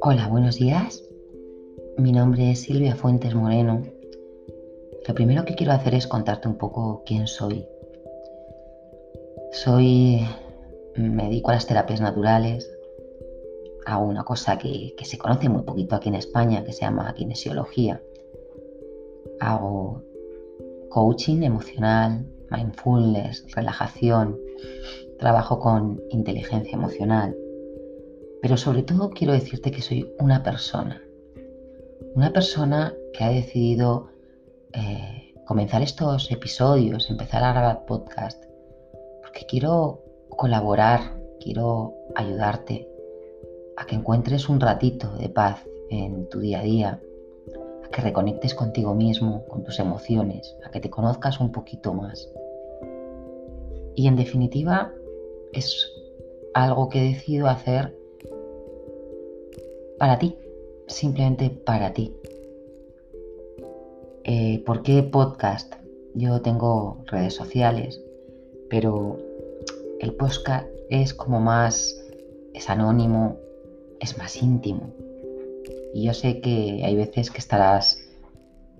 Hola, buenos días. Mi nombre es Silvia Fuentes Moreno. Lo primero que quiero hacer es contarte un poco quién soy. Soy, me dedico a las terapias naturales, a una cosa que, que se conoce muy poquito aquí en España, que se llama kinesiología. Hago coaching emocional, mindfulness, relajación, trabajo con inteligencia emocional. Pero sobre todo quiero decirte que soy una persona. Una persona que ha decidido eh, comenzar estos episodios, empezar a grabar podcast, porque quiero colaborar, quiero ayudarte a que encuentres un ratito de paz en tu día a día, a que reconectes contigo mismo, con tus emociones, a que te conozcas un poquito más. Y en definitiva es algo que decido hacer para ti, simplemente para ti. Eh, ¿Por qué podcast? Yo tengo redes sociales, pero el podcast es como más, es anónimo, es más íntimo. Y yo sé que hay veces que estarás,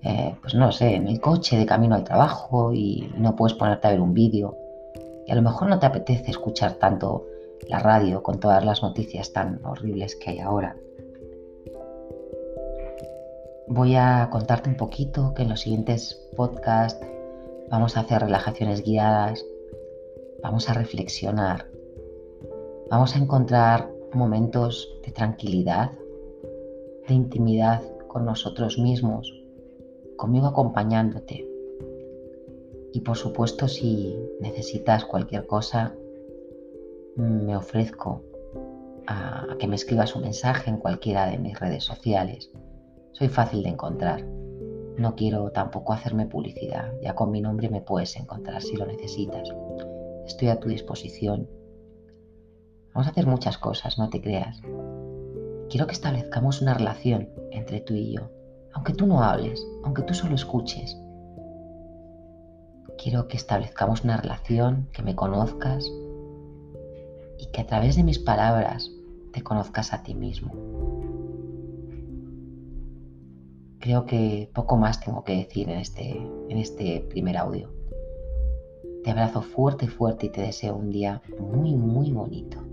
eh, pues no sé, en el coche de camino al trabajo y no puedes ponerte a ver un vídeo. Y a lo mejor no te apetece escuchar tanto la radio con todas las noticias tan horribles que hay ahora. Voy a contarte un poquito que en los siguientes podcasts vamos a hacer relajaciones guiadas, vamos a reflexionar, vamos a encontrar momentos de tranquilidad, de intimidad con nosotros mismos, conmigo acompañándote. Y por supuesto, si necesitas cualquier cosa, me ofrezco a que me escribas un mensaje en cualquiera de mis redes sociales. Soy fácil de encontrar. No quiero tampoco hacerme publicidad. Ya con mi nombre me puedes encontrar si lo necesitas. Estoy a tu disposición Vamos a hacer muchas cosas, no te creas. Quiero que establezcamos una relación entre tú y yo, aunque tú no hables, aunque tú solo escuches. Quiero que establezcamos una relación, que me conozcas y que a través de mis palabras te conozcas a ti mismo. Creo que poco más tengo que decir en este, en este primer audio. Te abrazo fuerte, fuerte y te deseo un día muy, muy bonito.